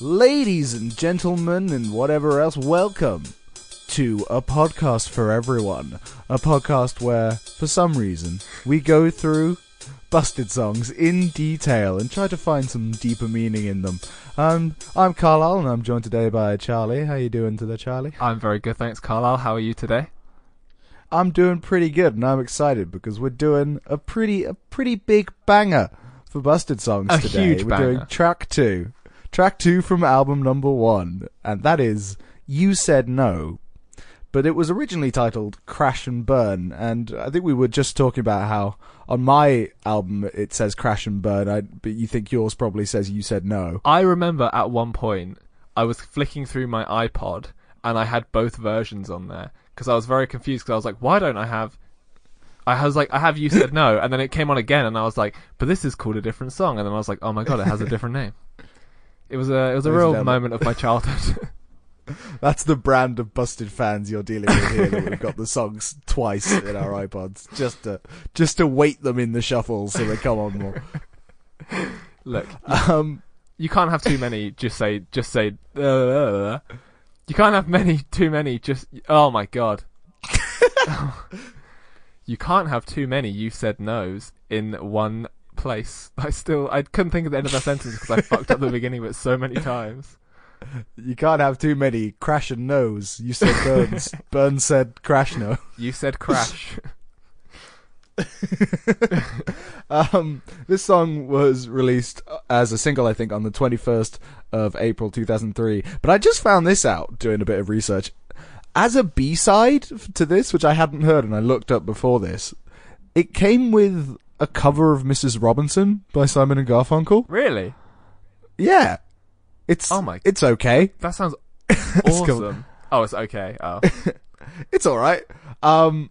Ladies and gentlemen, and whatever else, welcome to a podcast for everyone. A podcast where, for some reason, we go through busted songs in detail and try to find some deeper meaning in them. Um, I'm Carlisle, and I'm joined today by Charlie. How you doing today, Charlie? I'm very good, thanks, Carlisle. How are you today? I'm doing pretty good, and I'm excited because we're doing a pretty a pretty big banger for busted songs A today. huge we're doing banger. track two, track two from album number one, and that is "You Said No." But it was originally titled "Crash and Burn," and I think we were just talking about how on my album it says "Crash and Burn," I, but you think yours probably says "You Said No." I remember at one point I was flicking through my iPod and I had both versions on there because I was very confused because I was like, why don't I have? I was like, I have you said no, and then it came on again, and I was like, but this is called a different song, and then I was like, oh my god, it has a different name. It was a it was a Ladies real gentlemen. moment of my childhood. That's the brand of busted fans you're dealing with here. that we've got the songs twice in our iPods just to just to weight them in the shuffle so they come on more. Look, Um, you can't have too many. Just say just say. Uh, you can't have many too many. Just oh my god. you can't have too many. You said no's in one place. I still I couldn't think of the end of that sentence because I fucked up the beginning of it so many times. you can't have too many crash and nose. You said Burns. Burns said crash no. You said crash. Um, this song was released as a single, I think, on the 21st of April 2003. But I just found this out doing a bit of research. As a B-side to this, which I hadn't heard and I looked up before this, it came with a cover of Mrs. Robinson by Simon and Garfunkel. really? Yeah. It's Oh my- it's okay. That sounds awesome. Oh, it's okay. Oh, It's all right. Um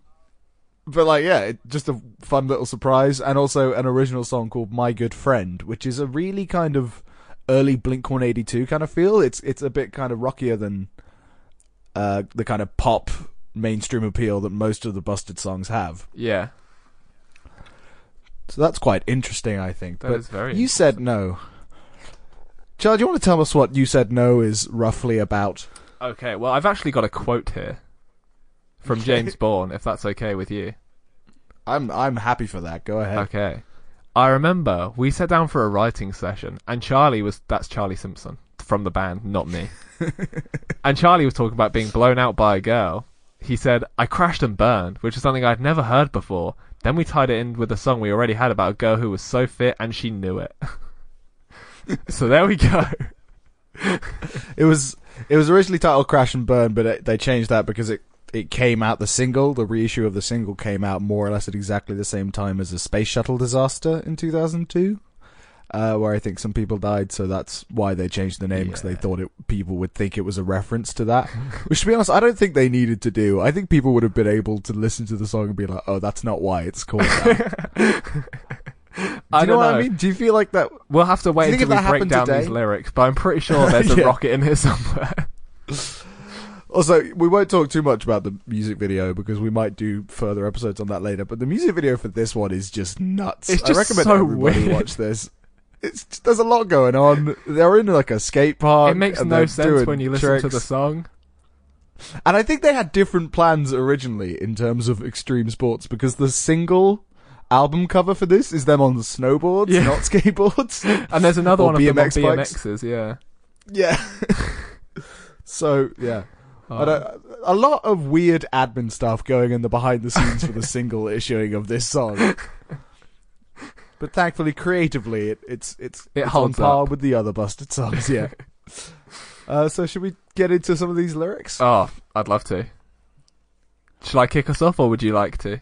but like yeah, it, just a fun little surprise and also an original song called My Good Friend, which is a really kind of early Blink 182 kind of feel. It's it's a bit kind of rockier than uh the kind of pop mainstream appeal that most of the Busted songs have. yeah. So that's quite interesting, I think. That but is very you said no. Charles, do you want to tell us what you said no is roughly about? Okay. Well, I've actually got a quote here from James Bourne, if that's okay with you. I'm I'm happy for that. Go ahead. Okay. I remember we sat down for a writing session, and Charlie was that's Charlie Simpson from the band, not me. and Charlie was talking about being blown out by a girl. He said, I crashed and burned, which is something I'd never heard before. Then we tied it in with a song we already had about a girl who was so fit and she knew it. so there we go. It was it was originally titled Crash and Burn, but it, they changed that because it it came out the single, the reissue of the single came out more or less at exactly the same time as the space shuttle disaster in 2002. Uh, where I think some people died, so that's why they changed the name because they thought it, people would think it was a reference to that. Which, to be honest, I don't think they needed to do. I think people would have been able to listen to the song and be like, "Oh, that's not why it's called that." do you I know don't what I mean? Do you feel like that? We'll have to wait until we break down today- these lyrics, but I'm pretty sure there's a Yeah. rocket in here somewhere. Also, we won't talk too much about the music video because we might do further episodes on that later. But the music video for this one is just nuts. It's I recommend so everybody weird. watch this. It's there's a lot going on. They're in like a skate park. it makes no sense when you listen to the song. And I think they had different plans originally in terms of extreme sports because the single album cover for this is them on the snowboards, Yeah. not skateboards. And there's another one of them on BMX bikes. BMXs, yeah. yeah. so yeah. A lot of weird admin stuff going in the behind the scenes for the single issuing of this song. But thankfully, creatively, it, it's it's It it's holds on par up. with the other busted songs. Yeah. uh, so should we get into some of these lyrics? Oh, I'd love to. Shall I kick us off, or would you like to?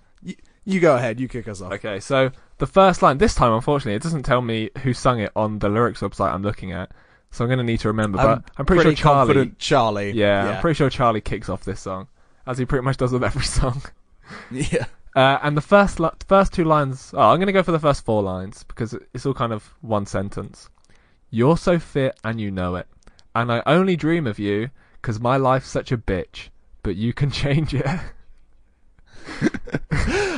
you go ahead. You kick us off. Okay, so the first line, this time, unfortunately, it doesn't tell me who sung it on the lyrics website I'm looking at, so I'm going to need to remember. but I'm pretty, sure Charlie. Charlie. Yeah, yeah. I'm pretty sure Charlie kicks off this song, as he pretty much does with every song. yeah. Uh, and the first li- first two lines. Oh, I'm going to go for the first four lines because it's all kind of one sentence. You're so fit and you know it, and I only dream of you 'cause my life's such a bitch, but you can change it.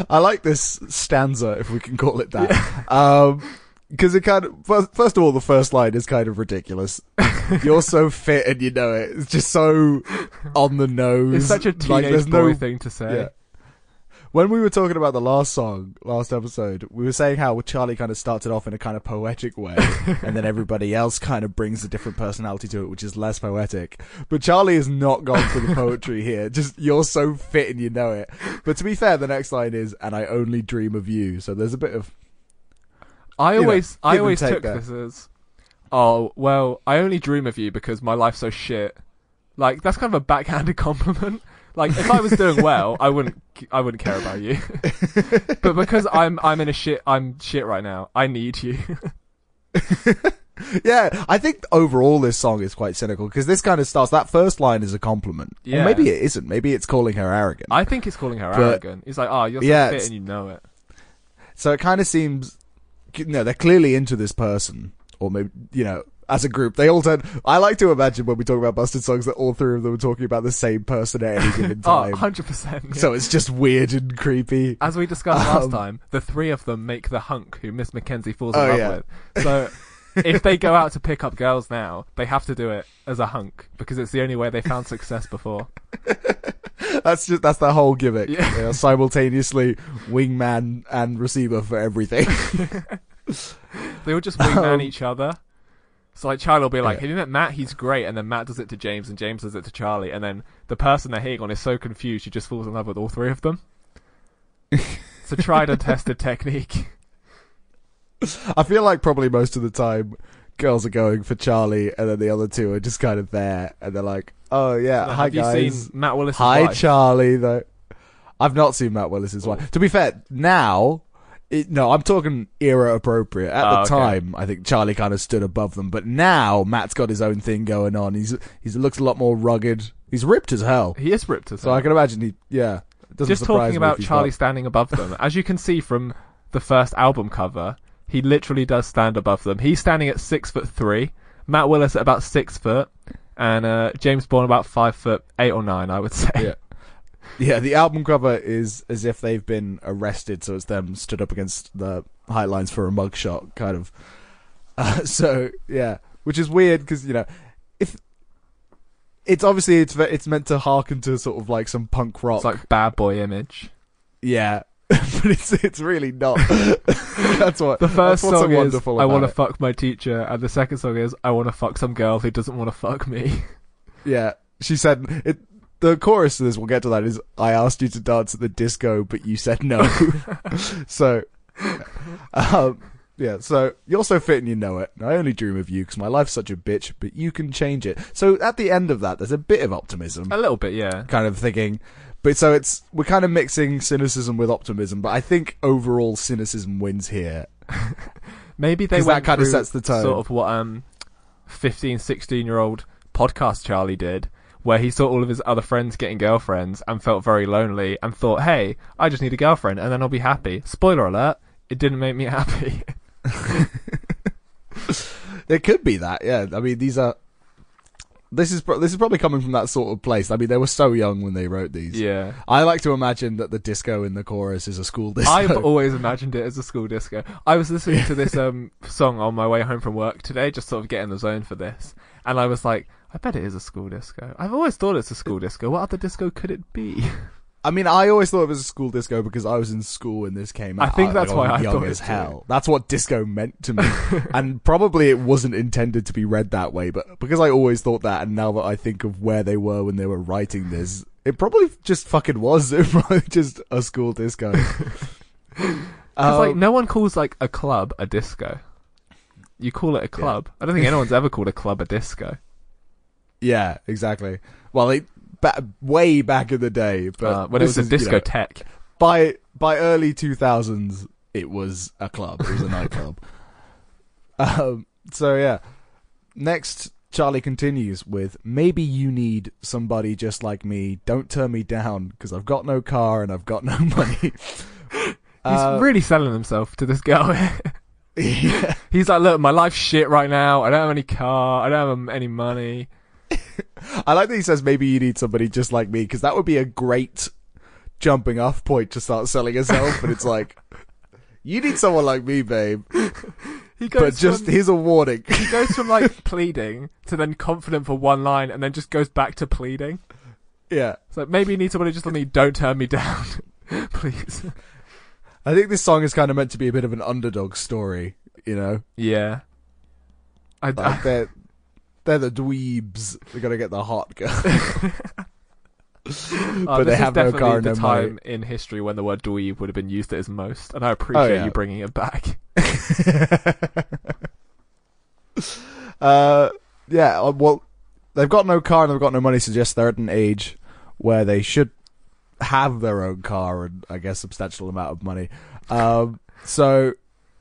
I like this stanza, if we can call it that. Um, because it kind of first, first of all the first line is kind of ridiculous. You're so fit and you know it. It's just so on the nose. It's such a teenage there's boy no- thing to say. Yeah. When we were talking about the last song, last episode, we were saying how Charlie kind of started off in a kind of poetic way, and then everybody else kind of brings a different personality to it, which is less poetic. But Charlie has not gone for the poetry here. Just, you're so fit and you know it. But to be fair, the next line is, and I only dream of you. So there's a bit of, I You know, always, I always took there. this as, oh well, I only dream of you because my life's so shit. Like that's kind of a backhanded compliment. Like if I was doing well, I wouldn't, I wouldn't care about you. but because I'm, I'm in a shit, I'm shit right now. I need you. yeah, I think overall this song is quite cynical because this kind of starts, that first line is a compliment. Or Yeah. maybe it isn't. Maybe it's calling her arrogant. I think it's calling her But- arrogant. It's like, oh, you're so Yeah, fit and you know it. So it kind of seems, you know, they're clearly into this person, or maybe, you know, as a group, they all turn. I like to imagine when we talk about busted songs that all three of them are talking about the same person at any given Oh, time. 100 percent. So it's just weird and creepy. As we discussed last Um, time, the three of them make the hunk who Miss Mackenzie falls Oh, in love yeah. with. So if they go out to pick up girls now, they have to do it as a hunk because it's the only way they found success before. That's just that's the whole gimmick. Yeah. Simultaneously wingman and receiver for everything. They all just wingman Um, each other. So like Charlie will be like, Yeah. "Have you met Matt? He's great," and then Matt does it to James, and James does it to Charlie, and then the person they're hitting on is so confused, she just falls in love with all three of them. it's a tried and tested technique. I feel like probably most of the time girls are going for Charlie, and then the other two are just kind of there, and they're like, "Oh yeah, Now, hi have you guys." seen Matt Willis' Hi, wife? Charlie. Though I've not seen Matt Willis's wife. To be fair, now, it, no, I'm talking era appropriate. At Oh, the okay. time, I think Charlie kind of stood above them, but now Matt's got his own thing going on. He's he looks a lot more rugged. He's ripped as hell. He is ripped as hell. So I can imagine he, yeah. Just talking about Charlie got- standing above them, as you can see from the first album cover, he literally does stand above them. He's standing at six foot three. Matt Willis at about six foot, and uh, James Bourne about five foot eight or nine, I would say. Yeah. Yeah, the album cover is as if they've been arrested, so it's them stood up against the high heightlines for a mugshot, kind of. Uh, so yeah, which is weird because you know, if it's obviously it's it's meant to harken to sort of like some punk rock, It's like bad boy image. yeah, but it's it's really not. that's what The first song is "I want to fuck my teacher," and the second song is "I want to fuck some girl who doesn't want to fuck me." Yeah, she said it. The chorus to this, we'll get to that, is I asked you to dance at the disco, but you said no. so, um, yeah, so you're so fit and you know it. I only dream of you because my life's such a bitch, but you can change it. So at the end of that, there's a bit of optimism, A little bit, yeah. kind of thinking. But so it's we're kind of mixing cynicism with optimism, but I think overall cynicism wins here. Maybe they 'Cause that kinda sets the tone. Sort of what um, 15, 16 year old podcast Charlie did, where he saw all of his other friends getting girlfriends and felt very lonely and thought, "Hey, I just need a girlfriend and then I'll be happy." Spoiler alert: it didn't make me happy. There could be that, yeah. I mean, these are. This is pro- this is probably coming from that sort of place. I mean, they were so young when they wrote these. yeah. I like to imagine that the disco in the chorus is a school disco. I've always imagined it as a school disco. I was listening to this um song on my way home from work today, just sort of getting the zone for this, and I was like, I bet it is a school disco. I've always thought it's a school disco. What other disco could it be? I mean, I always thought it was a school disco because I was in school when this came out. I think that's like, why I young thought as it hell. That's what disco meant to me, and probably it wasn't intended to be read that way. But because I always thought that, and now that I think of where they were when they were writing this, it probably just fucking was. It probably just a school disco. Because Um, like no one calls like a club a disco. You call it a club. I don't think anyone's ever called a club a disco. Yeah, exactly. Well, it, ba- way back in the day, but Uh, when it was a is, you know, discotheque. by by early two thousands, it was a club. It was a nightclub. Um. So yeah. Next, Charlie continues with maybe you need somebody just like me. Don't turn me down because I've got no car and I've got no money. He's Uh, really selling himself to this girl. yeah. He's like, look, my life's shit right now. I don't have any car. I don't have any money. I like that he says maybe you need somebody just like me because that would be a great jumping off point to start selling yourself. but it's like, You need someone like me, babe. He goes But just from, here's a warning. he goes from like pleading to then confident for one line, and then just goes back to pleading. yeah. So maybe you need somebody just let me don't turn me down, please. I think this song is kind of meant to be a bit of an underdog story, you know? Yeah. I, Like they're they're the dweebs. They're gonna get the hot girl. Oh, but they have no car and the no money. time in history when the word dweeb would have been used at its most, and I appreciate yeah. you bringing it back. uh, yeah. uh, Well, they've got no car and they've got no money. Suggests they're at an age where they should have their own car and I guess substantial amount of money. Um, so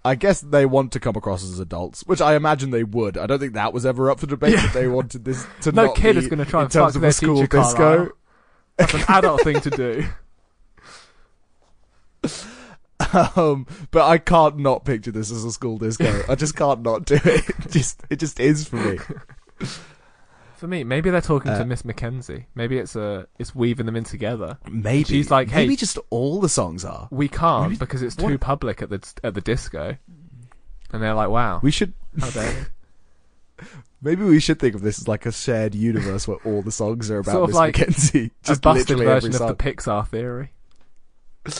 I guess they want to come across as adults, which I imagine they would. I don't think that was ever up for debate. That they wanted this to No not kid is going to try in and terms fuck of their a school teacher disco. That's an adult thing to do. um, but I can't not picture this as a school disco. I just can't not do it. It just it just is for me. For me, maybe they're talking Uh, to Miss Mackenzie. Maybe it's a it's weaving them in together. Maybe She's like, hey- maybe just all the songs are. We can't Maybe- because it's what- too public at the at the disco. And they're like, "Wow, We should maybe we should think of this as like a shared universe where all the songs are about Sort of Miss like Mackenzie. a Just busted literally version every of the. Pixar theory.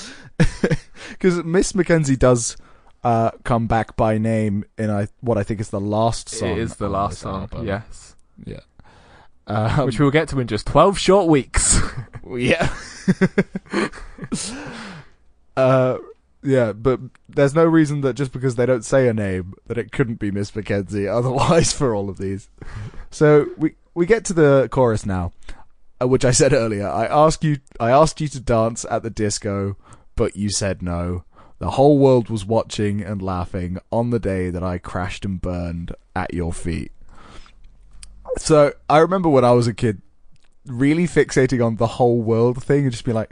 Because Miss Mackenzie does uh, come back by name in I, what I think is the last song. it is the last song, album. yes, Yeah. Um, which we will get to in just twelve short weeks. Yeah. uh, yeah, but there's no reason that just because they don't say a name that it couldn't be Miss Mackenzie otherwise for all of these. So we we get to the chorus now, uh, which I said earlier. I asked you I asked you to dance at the disco, but you said no. The whole world was watching and laughing on the day that I crashed and burned at your feet. So I remember when I was a kid really fixating on the whole world thing and just be like,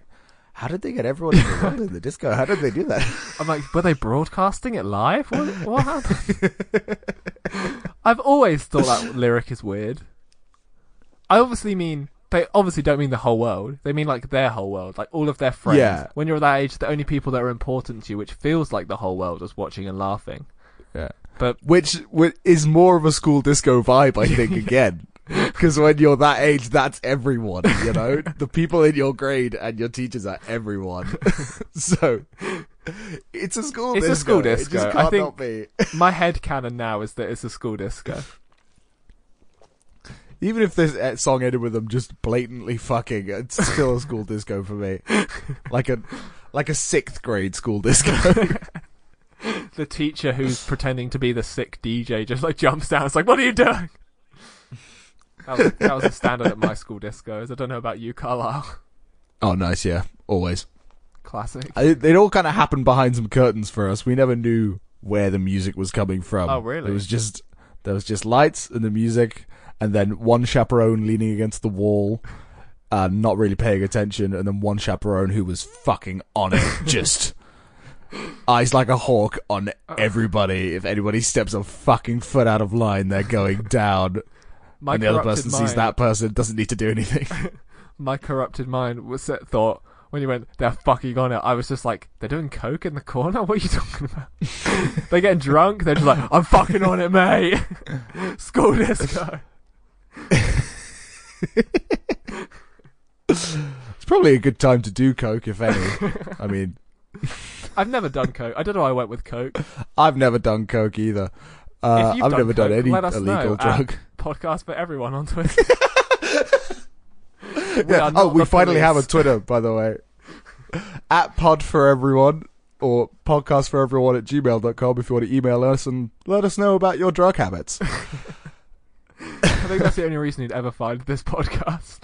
how did they get everyone in the world in the disco? How did they do that? I'm like, were they broadcasting it live? What, what happened? I've always thought that lyric is weird. I obviously mean they obviously don't mean the whole world. They mean like their whole world, like all of their friends. Yeah. When you're that age, the only people that are important to you, which feels like the whole world, is watching and laughing. Yeah. But Which, which is more of a school disco vibe, I think, again. Because when you're that age, that's everyone, you know? the people in your grade and your teachers are everyone. so, it's a school It's a disco. school It disco. I think- my head canon now is that it's a school disco. Even if this uh, song ended with them just blatantly fucking, it's still a school disco for me. Like a, like a sixth grade school disco. The teacher who's pretending to be the sick DJ just like jumps down. It's like, what are you doing? That was, that was a standard at my school discos. I don't know about you, Carlisle. oh, nice, yeah. Always. Classic. I, it all kind of happened behind some curtains for us. We never knew where the music was coming from. Oh, really? It was just there was just lights and the music, and then one chaperone leaning against the wall, uh, not really paying attention, and then one chaperone who was fucking on it, just eyes like a hawk on uh. everybody. If anybody steps a fucking foot out of line, they're going down. My and the other person mind, sees that person, doesn't need to do anything. My corrupted mind was set thought when you went, they're fucking on it. I was just like, they're doing coke in the corner. What are you talking about? they're getting drunk. They're just like, I'm fucking on it, mate. School disco. it's probably a good time to do coke, if any. I mean, I've never done coke. I don't know. why I went with coke. I've never done coke either. Uh, I've done never done any let us illegal know drug. Podcast for everyone on Twitter. We Yeah. Oh, we finally have a. Twitter, by the way. at pod for everyone or podcast for everyone at gmail.com if you want to email us and let us know about your drug habits. I think that's the only reason you'd ever find this podcast.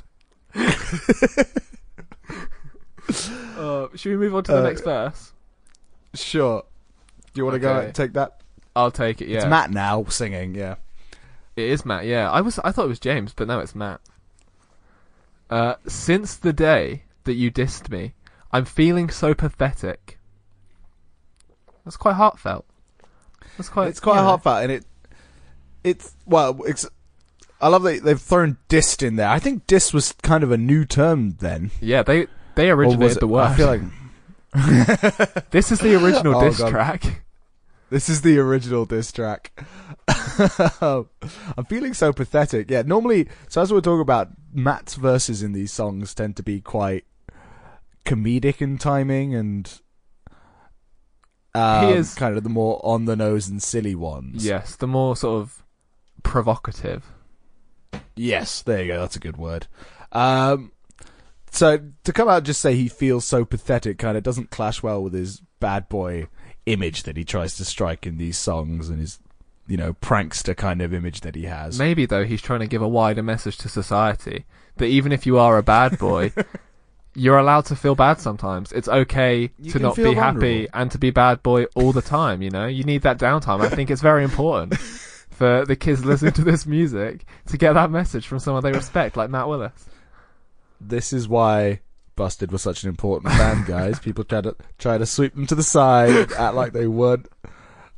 uh, should we move on to the Uh, next verse? Sure. Do you want to go Okay. and take that? I'll take it. Yeah, It's Matt now singing, yeah. It is Matt. Yeah, I was. I thought it was James, but no, it's Matt. Uh, since the day that you dissed me, I'm feeling so pathetic. That's quite heartfelt. That's quite. it's quite know. heartfelt and it it's well it's I love that they've thrown dist in there. I think dist was kind of a new term then. Yeah, they they Or was originated it- the word. I feel like This is the original Oh, diss God. track. This is the original diss track. I'm feeling so pathetic. Yeah, normally, so as we're talking about, Matt's verses in these songs tend to be quite comedic in timing and um, He is- kind of the more on the nose and silly ones. Yes, the more sort of provocative. Yes, there you go. That's a good word. Um, so to come out and just say he feels so pathetic kind of doesn't clash well with his bad boy image that he tries to strike in these songs and his, you know, prankster kind of image that he has. Maybe though he's trying to give a wider message to society that even if you are a bad boy, you're allowed to feel bad sometimes. It's okay You to not be happy and to be bad boy all the time, you know? You need that downtime. I think it's very important for the kids listening to this music to get that message from someone they respect like Matt Willis. This is why Busted was such an important band, guys. People try to try to sweep them to the side, act like they weren't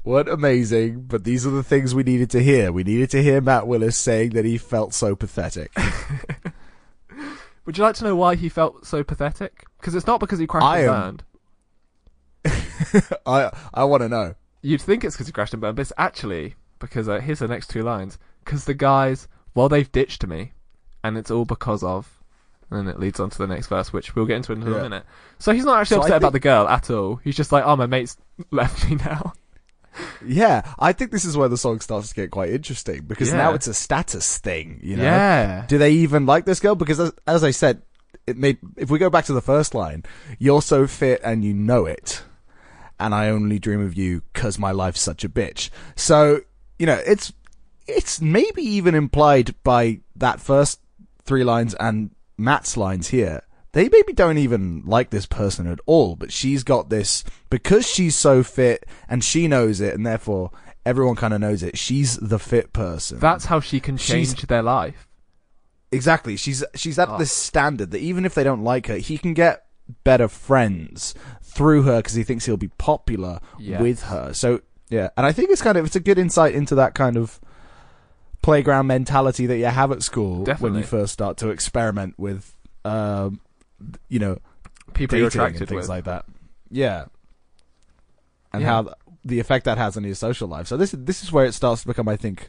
weren't amazing, but these are the things we needed to hear. We needed to hear Matt Willis saying that he felt so pathetic. Would you like to know why he felt so pathetic? Because it's not because he crashed I and am- burned. I I want to know. You'd think it's because he crashed and burned, but it's actually because uh, here's the next two lines. Because the guys, well, they've ditched me, and it's all because of. And then it leads on to the next verse, which we'll get into in a Yeah. minute. So he's not actually So upset about the girl at all. He's just like, oh, my mate's left me now. Yeah, I think this is where the song starts to get quite interesting because Yeah. now it's a status thing. You know, Yeah. do they even like this girl? Because as, as I said, it made. If we go back to the first line, you're so fit and you know it, and I only dream of you because my life's such a bitch. So you know, it's it's maybe even implied by that first three lines and Matt's lines here. They maybe don't even like this person at all, but she's got this because she's so fit and she knows it, and therefore everyone kind of knows it. She's the fit person. That's how she can She's- change their life. Exactly. She's she's at Oh. this standard that even if they don't like her, he can get better friends through her because he thinks he'll be popular Yes. with her. So yeah, and I think it's kind of it's a good insight into that kind of playground mentality that you have at school when you first start to experiment with, um, you know, People you're dating and things with. like that. Yeah, and Yeah. how th- the effect that has on your social life. So this this is where it starts to become, I think,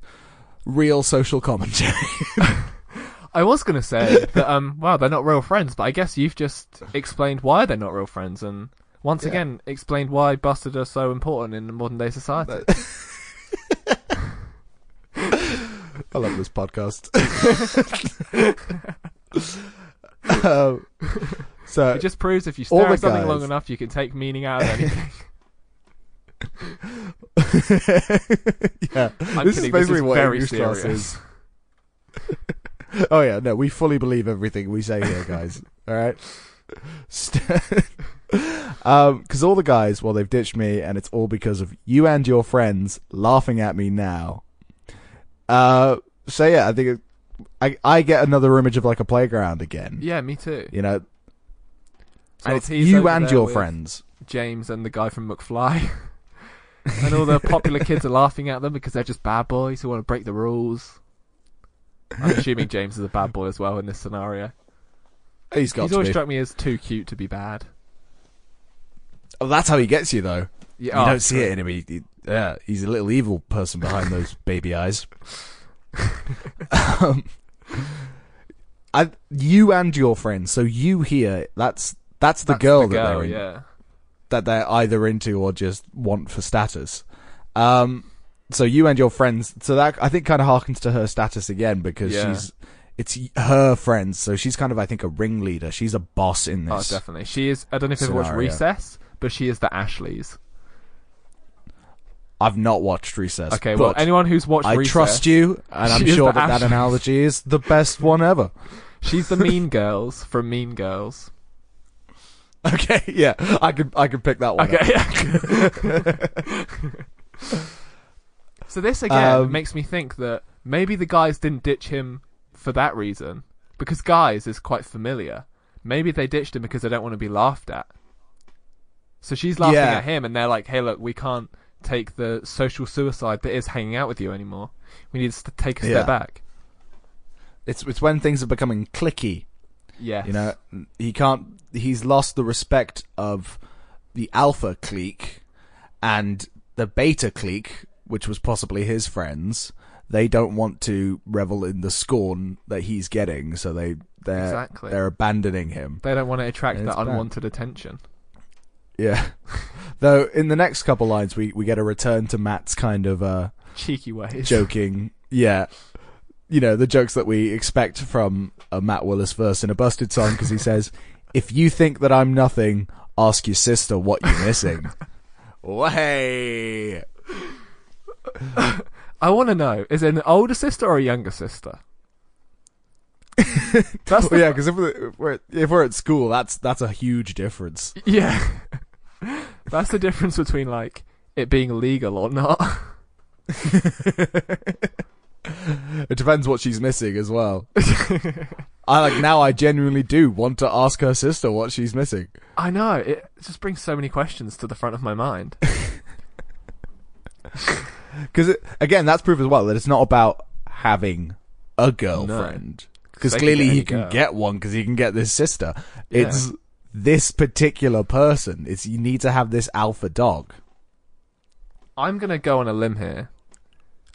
real social commentary. I was going to say that, um, wow, they're not real friends, but I guess you've just explained why they're not real friends, and once Yeah. again explained why Busted are so important in modern day society. I love this podcast. um, so It just proves if you stare at something long enough, you can take meaning out of anything. yeah, I'm this kidding, is basically this is what very English class serious. is. oh yeah, no, we fully believe everything we say here, guys. all right. um, because all the guys, well, they've ditched me, and it's all because of you and your friends laughing at me now. Uh, so yeah, I think it, I I get another image of like a playground again. Yeah, me too. You know, so And it's you and your friends. James and the guy from McFly. and all the popular kids are laughing at them because they're just bad boys who want to break the rules. I'm assuming James is a bad boy as well in this scenario. He's got He's to always be. struck me as too cute to be bad. Oh, that's how he gets you, though. Yeah, you oh, don't see true. it in him. He, he- yeah, he's a little evil person behind those baby eyes. um, I, you and your friends. So you here. That's that's the That's girl the that girl, they're in, yeah. that they're either into or just want for status. Um, so you and your friends. So that I think kind of harkens to her status again because Yeah. she's it's her friends. So she's kind of I think a ringleader. She's a boss in this. Oh, definitely. She is. I don't know if you've watched. Recess, but she is the Ashleys. I've not watched Recess. Okay, well, but anyone who's watched I Recess, trust you, and I'm She is sure the that that analogy is the best one ever. She's the Mean Girls from Mean Girls. Okay, yeah, I could I could pick that one. Okay. up. so this again Um, makes me think that maybe the guys didn't ditch him for that reason, because guys is quite familiar. Maybe they ditched him because they don't want to be laughed at. So she's laughing Yeah. at him, and they're like, "Hey, look, we can't take the social suicide that is hanging out with you anymore. We need to take a step Yeah. back." It's it's when things are becoming clicky. Yeah, You know, he can't. He's lost the respect of the alpha clique and the beta clique, which was possibly his friends, they don't want to revel in the scorn that he's getting, so they they're Exactly. they're abandoning him. They don't want to attract that bad. unwanted attention. Yeah. Though in the next couple lines we we get a return to Matt's kind of uh Cheeky ways. joking. Yeah. You know, the jokes that we expect from a Matt Willis verse in a busted song because he says, "If you think that I'm nothing, ask your sister what you're missing." Way. I want to know: is it an older sister or a younger sister? That's the yeah, because if we're, if we're if we're at school, that's that's a huge difference. Yeah. That's the difference between like it being legal or not. It depends what she's missing as well. I like now. I genuinely do want to ask her sister what she's missing. I know it just brings so many questions to the front of my mind. Because again, that's proof as well that it's not about having a girlfriend. Because can clearly he can girl. get one because he can get this sister. Yeah. It's this particular person. It's you need to have this alpha dog. I'm gonna go on a limb here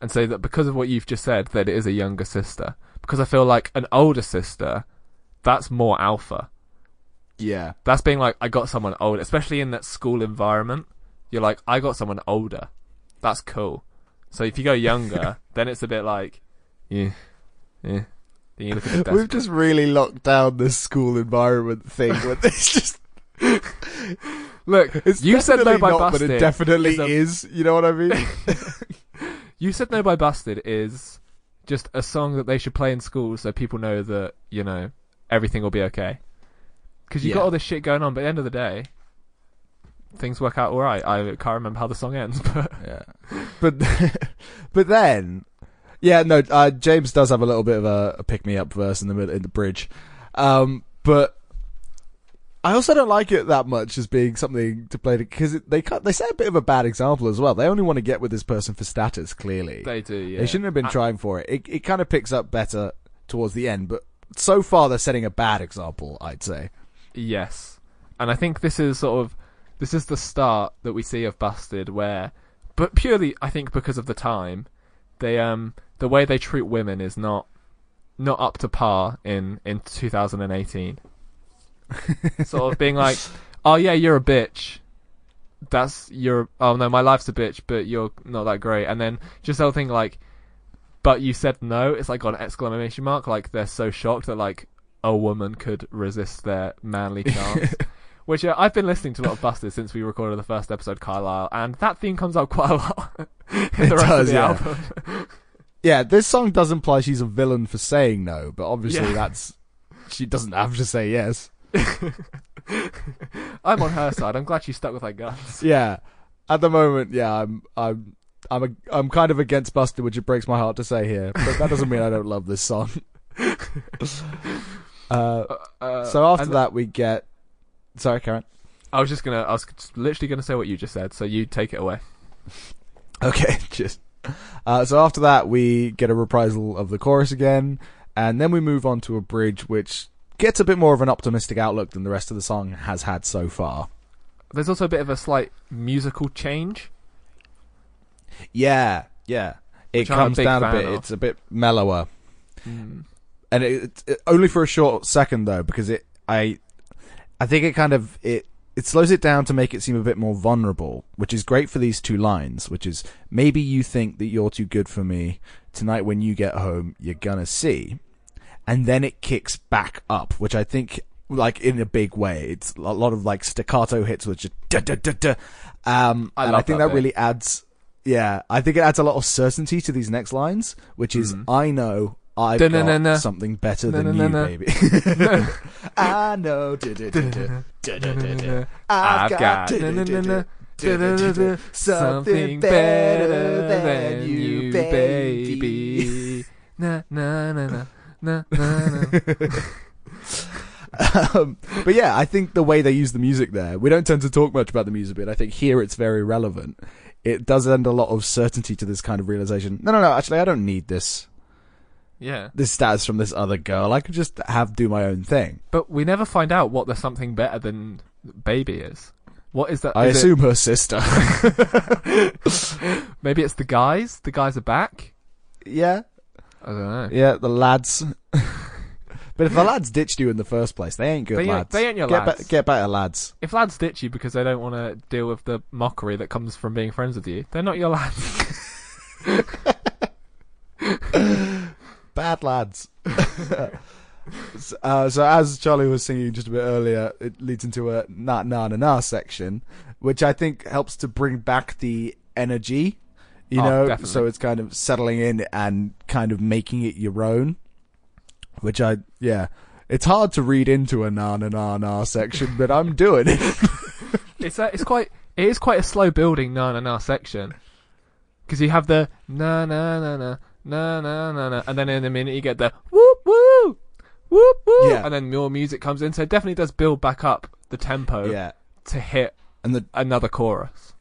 and say that because of what you've just said, that it is a younger sister. Because I feel like an older sister, that's more alpha. Yeah. That's being like, I got someone older, especially in that school environment. You're like, I got someone older. That's cool. So if you go younger, then it's a bit like, yeah, yeah. Then you look a bit We've just really locked down this school environment thing. It's just Look, it's you said no by not, busted. but it definitely is a- is. You know what I mean? You said no by busted is just a song that they should play in school so people know that you know everything will be okay. Because you Yeah. got all this shit going on, but at the end of the day, things work out all right. I can't remember how the song ends, but Yeah, but but then, yeah, no. Uh, James does have a little bit of a, a pick me up verse in the middle in the bridge, um, but I also don't like it that much as being something to play because they cut, they set a bit of a bad example as well. They only want to get with this person for status. Clearly, they do. Yeah, they shouldn't have been I- trying for it. It it kind of picks up better towards the end, but so far they're setting a bad example. I'd say. Yes, and I think this is sort of this is the start that we see of Busted, where, but purely I think because of the time, they um the way they treat women is not not up to par in in 2018. sort of being like, oh yeah, you're a bitch. That's you're. Oh no, my life's a bitch, but you're not that great. And then just the whole thing like, but you said no. It's like an exclamation mark. Like they're so shocked that like a woman could resist their manly charms. Which uh, I've been listening to a lot of Busted since we recorded the first episode, Carlisle, and that theme comes up quite a lot in It rest does, of the yeah. album. Yeah, this song does imply she's a villain for saying no, but obviously Yeah. that's she doesn't have to say yes. I'm on her side. I'm glad she stuck with her guns. Yeah, at the moment, yeah, I'm I'm I'm a, I'm kind of against Busted, which it breaks my heart to say here, but that doesn't mean I don't love this song. uh, Uh, so after that, we get. Sorry, Karen. I was just gonna, I was literally gonna say what you just said. So you take it away. Okay, just. Uh, so after that, we get a reprisal of the chorus again, and then we move on to a bridge which gets a bit more of an optimistic outlook than the rest of the song has had so far. There's also a bit of a slight musical change. Yeah, yeah. It a comes down a bit. of. It's a bit mellower. Hmm. and it, it only for a short second though because it i i think it kind of it it slows it down to make it seem a bit more vulnerable which is great for these two lines which is maybe you think that you're too good for me tonight when you get home you're gonna see and then it kicks back up which i think like in a big way it's a lot of like staccato hits which just da, da, da, da. um I and i think that that, really adds yeah i think it adds a lot of certainty to these next lines which is Mhm. i know I've got something better than you, baby. I know. I've got something better than you, baby. Na na na na na na. na. Um, but yeah, I think the way they use the music there, we don't tend to talk much about the music, but I think here it's very relevant. It does lend a lot of certainty to this kind of realization. No, no, no. Actually, I don't need this Yeah, this status from this other girl. I could just have do my own thing. but we never find out what the something better than baby is. What is that? I is assume her sister. maybe it's the guys. The guys are back. yeah, I don't know. yeah, the lads. but if the lads ditched you in the first place, they ain't good They ain't- lads. they ain't your get lads. Get better lads. If lads ditch you because they don't want to deal with the mockery that comes from being friends with you, they're not your lads. Bad lads. Uh, so as Charlie was singing just a bit earlier, it leads into a na na na na section, which I think helps to bring back the energy. You Oh, know, definitely. so it's kind of settling in and kind of making it your own. Which I, yeah, it's hard to read into a na na na na section, but I'm doing it. it's a, it's quite it is quite a slow building na na na section because you have the na na na na na na na na and then in a minute you get the whoop woo whoop woo Yeah. and then more music comes in so it definitely does build back up the tempo yeah, to hit and the another chorus.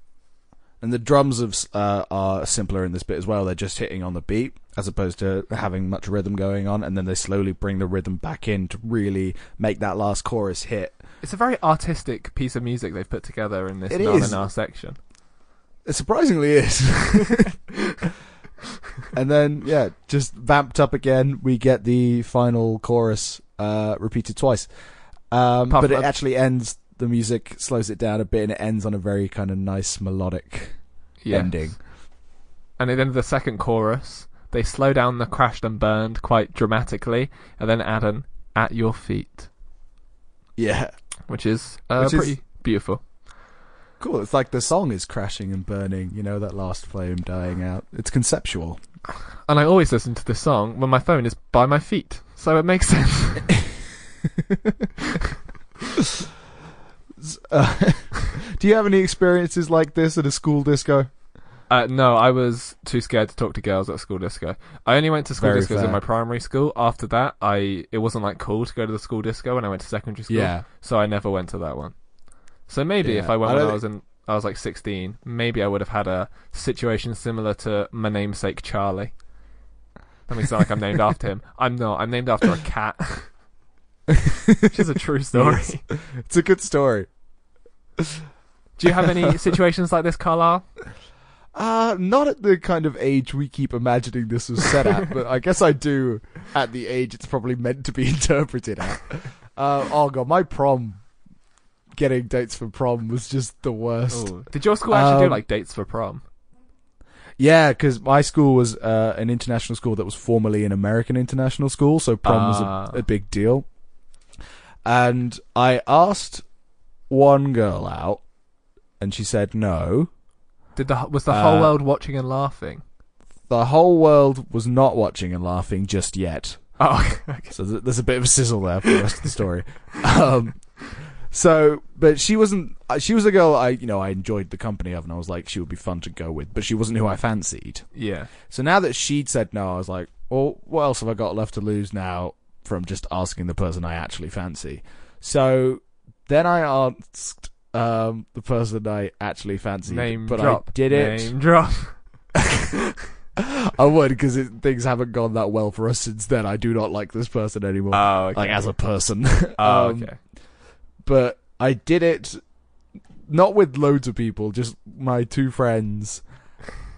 And the drums of uh, are simpler in this bit as well. They're just hitting on the beat as opposed to having much rhythm going on, and then they slowly bring the rhythm back in to really make that last chorus hit. It's a very artistic piece of music they've put together in this It na na is. na section. It surprisingly is. and then, yeah, just vamped up again. We get the final chorus uh, repeated twice, um, but it actually ends. The music slows it down a bit, and it ends on a very kind of nice melodic Yes. ending. And at the end of the second chorus, they slow down the crashed and burned quite dramatically, and then add an "at your feet," Yeah, which is uh, Which is- pretty beautiful. Cool. It's like the song is crashing and burning, you know, that last flame dying out. It's conceptual. And I always listen to this song when my phone is by my feet, so it makes sense. Uh, do you have any experiences like this at a school disco? Uh, no, I was too scared to talk to girls at school disco. I only went to school Very discos fair. in my primary school. After that, I it wasn't like cool to go to the school disco when I went to secondary school. Yeah. so I never went to that one. So maybe if I went I when I was in, I was like sixteen. Maybe I would have had a situation similar to my namesake Charlie. That makes it sound like I'm named after him. I'm not. I'm named after a cat. Which is a true story. Yes. It's a good story. Do you have any situations like this, Carlisle? Uh, not at the kind of age we keep imagining this was set at, but I guess I do at the age it's probably meant to be interpreted at. Uh, oh god, my prom, getting dates for prom was just the worst. Ooh. Did your school actually do Um, like dates for prom? Yeah, because my school was uh, an international school that was formerly an American international school, so prom was Ah. a, a big deal. And I asked one girl out, and she said no. Did the was the whole uh, world watching and laughing? The whole world was not watching and laughing just yet. Oh, okay. So th- there's a bit of a sizzle there for the rest of the story. Um, so, but she wasn't. uh, She was a girl I, you know, I enjoyed the company of, and I was like, she would be fun to go with. But she wasn't who I fancied. yeah. So now that she'd said no, I was like, well, what else have I got left to lose now from just asking the person I actually fancy? So then I asked um, the person I actually fancied, Name but drop. I did it. Name drop. I would because things haven't gone that well for us since then. I do not like this person anymore, Oh, okay. like as a person. oh, Um, okay. But I did it not with loads of people, just my two friends,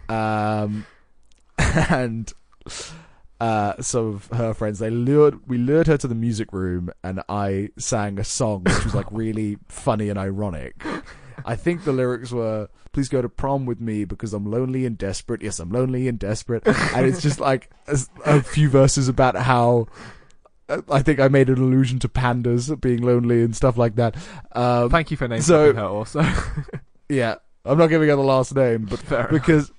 um, and uh, some of her friends. They lured we lured her to the music room, and I sang a song which was like really funny and ironic. I think the lyrics were "Please go to prom with me because I'm lonely and desperate." Yes, I'm lonely and desperate, and it's just like a, a few verses about how. I think I made an allusion to pandas being lonely and stuff like that. Um, Thank you for naming so- her also. yeah, I'm not giving her the last name, but Fair enough. because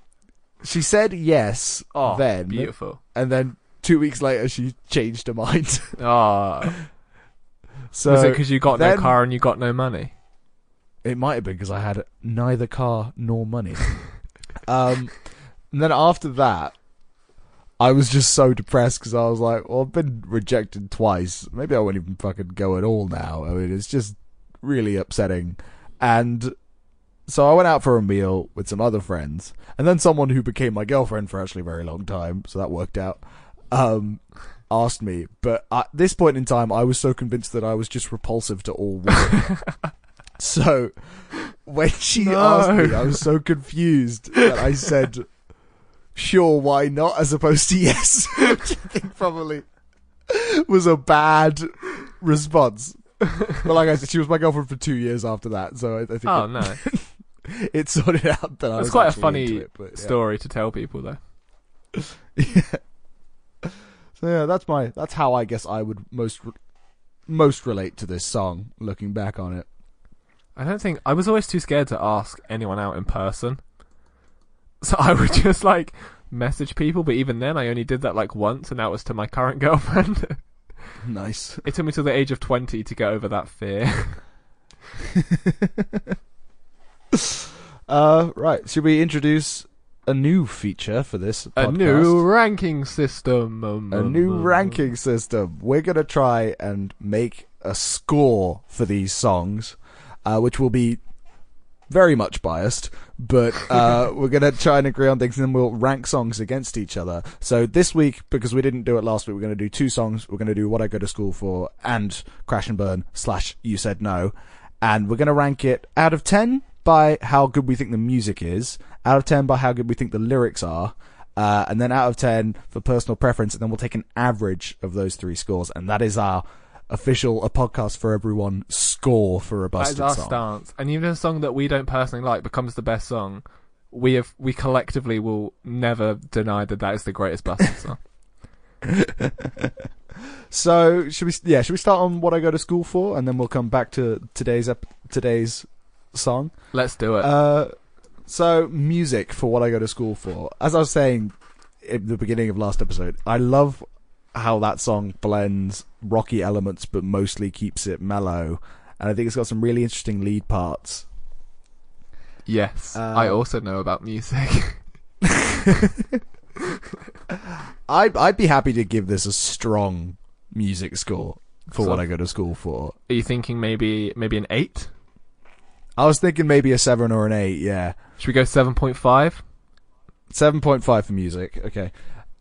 she said yes Oh, then, beautiful. and then two weeks later she changed her mind. Oh, so was it because you got then- no car and you got no money? It might have been because I had neither car nor money. um, and then after that, I was just so depressed because I was like, well, I've been rejected twice. Maybe I won't even fucking go at all now. I mean, it's just really upsetting. And so I went out for a meal with some other friends, and then someone who became my girlfriend for actually a very long time, so that worked out. Um, asked me, but at this point in time, I was so convinced that I was just repulsive to all women. so when she No. asked me, I was so confused that I said, "Sure, why not?" as opposed to "yes," which I think probably was a bad response. But like I said, she was my girlfriend for two years after that, so I, I think Oh it, no, it sorted out that I that's was quite a funny it, but, yeah. story to tell people though. Yeah. So yeah, that's my that's how I guess I would most most relate to this song. Looking back on it, I don't think I was always too scared to ask anyone out in person, so I would just like message people. But even then, I only did that like once, and that was to my current girlfriend. nice. it took me till the age of twenty to get over that fear. Uh, right. Should we introduce a new feature for this a new ranking system. um, a new um, ranking system. We're gonna try and make a score for these songs, uh, which will be very much biased, but uh, we're gonna try and agree on things, and then we'll rank songs against each other. So this week, because we didn't do it last week, we're gonna do two songs. We're gonna do what I go to school for and Crash and Burn slash You Said No, and we're gonna rank it out of ten by how good we think the music is, out of ten by how good we think the lyrics are. Uh, and then out of 10 for personal preference, and then we'll take an average of those three scores, and that is our official A Podcast for Everyone score for a busted That is busted our song. stance. And even a song that we don't personally like becomes the best song. We have we collectively will never deny that that is the greatest busted song. So should we? Yeah, should we start on what I go to school for, and then we'll come back to today's ep- today's song. Let's do it. Uh, so music for what I go to school for. As I was saying in the beginning of last episode, I love how that song blends rocky elements, but mostly keeps it mellow, and I think it's got some really interesting lead parts. yes, uh, I also know about music. I'd I'd be happy to give this a strong music score for So- what I go to school for. Are you thinking maybe maybe an eight? I was thinking maybe a seven or an eight. Yeah, Should we go seven point five? seven point five for music. Okay,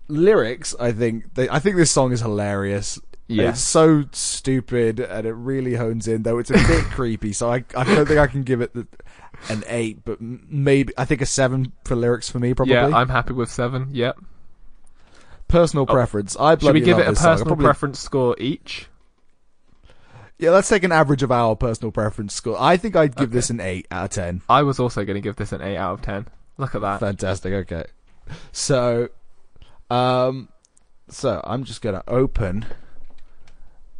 lyrics. I think they, I think this song is hilarious. It's so stupid and it really hones in, though it's a bit creepy. So I I don't think I can give it the, an eight, but maybe I think a seven for lyrics for me. Probably Yeah, I'm happy with seven. Yep. personal Oh. preference. I Should we give it a this song. I personal probably- preference score each? Yeah, let's take an average of our personal preference score. I think I'd give Okay. this an eight out of ten. I was also going to give this an eight out of ten. Look at that. Fantastic. Okay. So, um, so I'm just gonna open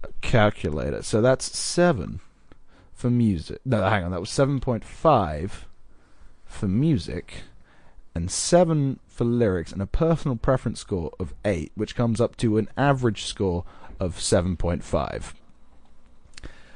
a calculator. So that's seven for music. No, hang on. That was seven point five for music, and seven for lyrics, and a personal preference score of eight, which comes up to an average score of seven point five.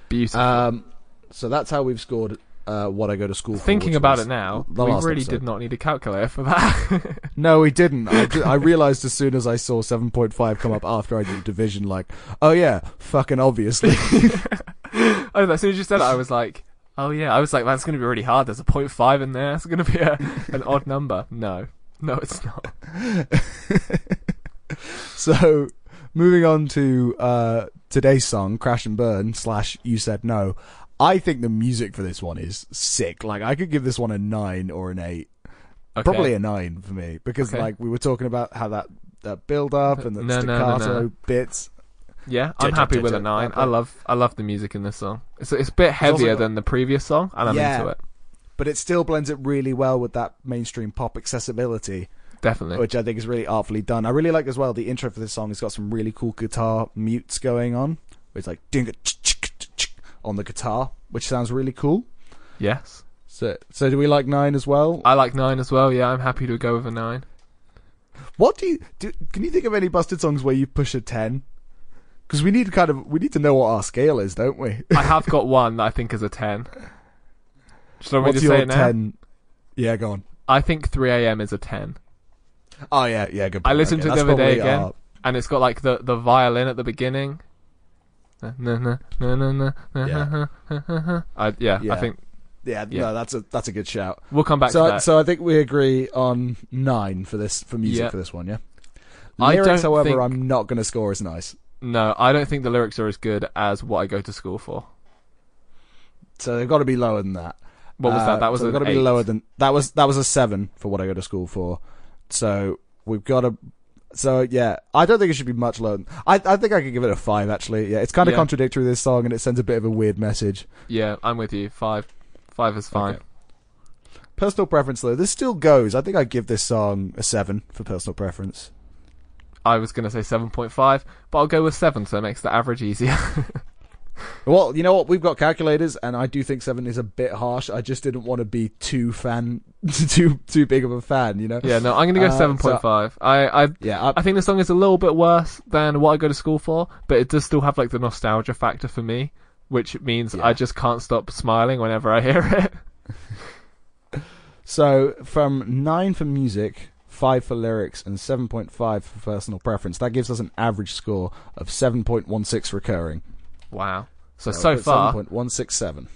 Beautiful. Um, so that's how we've scored. Uh, what I go to school for. Thinking about it now, we really episode. did not need a calculator for that. No, we didn't. I, realized as soon as I saw 7.5 come up after I did division, like, oh yeah, fucking obviously. oh, as soon as you said it, I was like, oh yeah. I was like, that's going to be really hard. There's a point five in there. It's going to be a, an odd number. No, no, it's not. so, moving on to uh, today's song, Crash and Burn slash You Said No. I think the music for this one is sick. Like, I could give this one a 9 or an 8. Okay. Probably a 9 for me. Because, Okay. like, we were talking about how that, that build up and the No, no, no, staccato no. bits. Yeah, I'm happy with a nine. I love, I love the music in this song. It's it's a bit heavier got- than the previous song, and I'm Yeah. into it. But it still blends it really well with that mainstream pop accessibility. Definitely. which I think is really artfully done. I really like as well the intro for this song It's got some really cool guitar mutes going on. It's like ding on the guitar, which sounds really cool. Yes, So, so do we like nine as well? I like nine as well. Yeah, I'm happy to go with a nine. What do you do? Can you think of any busted songs where you push a ten? Because we need to kind of we need to know what our scale is, don't we? I have got one that I think is a ten. Should I want me What's say your ten? Yeah, go on. I think 3 a.m. is a 10, Oh yeah, yeah, good. Point. I listened Okay, to it the other day again. our- and it's got like the, the violin at the beginning. Yeah. I, yeah, Yeah. I think yeah, Yeah. no, that's a that's a good shout. we'll come back so, to that. so I think we agree on nine for this for music Yeah. for this one. Yeah. I Lyrics, don't however, think- I'm not going to score as nice. no, I don't think the lyrics are as good as what I go to school for. So they've got to be lower than that. What was Uh, that? That was so got to be lower than that was. That was a seven for what I go to school for. So we've got to. So yeah, I don't think it should be much lower. Than, I I think I could give it a five actually. Yeah, it's kind of Yeah. contradictory this song, and it sends a bit of a weird message. Yeah, I'm with you. Five. Five is fine. Okay. Personal preference though, this still goes. I think I'd give this song a seven for personal preference. I was going to say 7.5, but I'll go with 7 so it makes the average easier. Well, you know what? We've got calculators, and I do think seven is a bit harsh. I just didn't want to be too fan, too too big of a fan. You know? yeah, no, I'm going to go Uh, 7.5. I, I, Yeah. I, I think the song is a little bit worse than what I go to school for, but it does still have like the nostalgia factor for me, which means Yeah. I just can't stop smiling whenever I hear it. So from nine for music, five for lyrics, and seven point five for personal preference, that gives us an average score of seven point one six recurring. Wow. So, so seven far, point one six seven.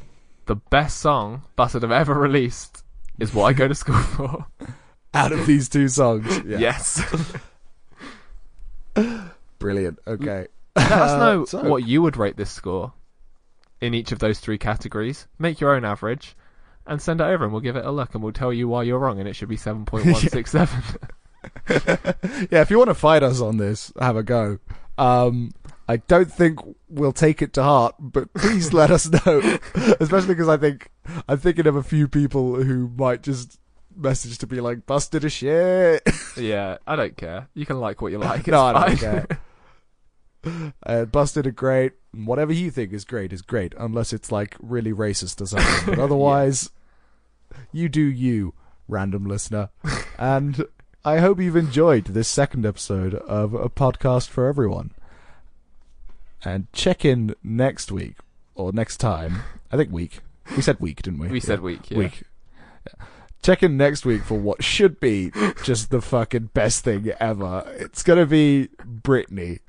the best song Busted have ever released is what I go to school for. Out of these two songs, yeah. Yes. brilliant. Okay, Let us know Uh, so- what you would rate this score in each of those three categories. Make your own average and send it over and we'll give it a look and we'll tell you why you're wrong and it should be 7.167. yeah. If you want to fight us on this, have a go. Um, I don't think we'll take it to heart, but please let us know. Especially because I think I'm thinking of a few people who might just message to be like, "Busted a shit." yeah, I don't care. You can like what you like. No, I fine. don't care. Uh, busted are great. Whatever you think is great is great, unless it's like really racist or something. But otherwise, you do you, random listener. and I hope you've enjoyed this second episode of a podcast for everyone. And check in next week or next time. I think week. We said week, didn't we? we Yeah. said week. Yeah. week. Yeah. Check in next week for what should be just the fucking best thing ever. It's gonna be Britney,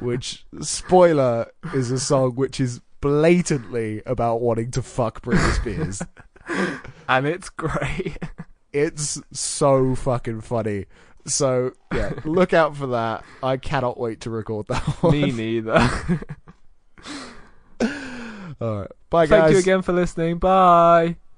which spoiler is a song which is blatantly about wanting to fuck Britney Spears. And it's great. It's so fucking funny. So yeah, look out for that. I cannot wait to record that one. Me neither. All right, bye guys. Thank you again for listening. Bye.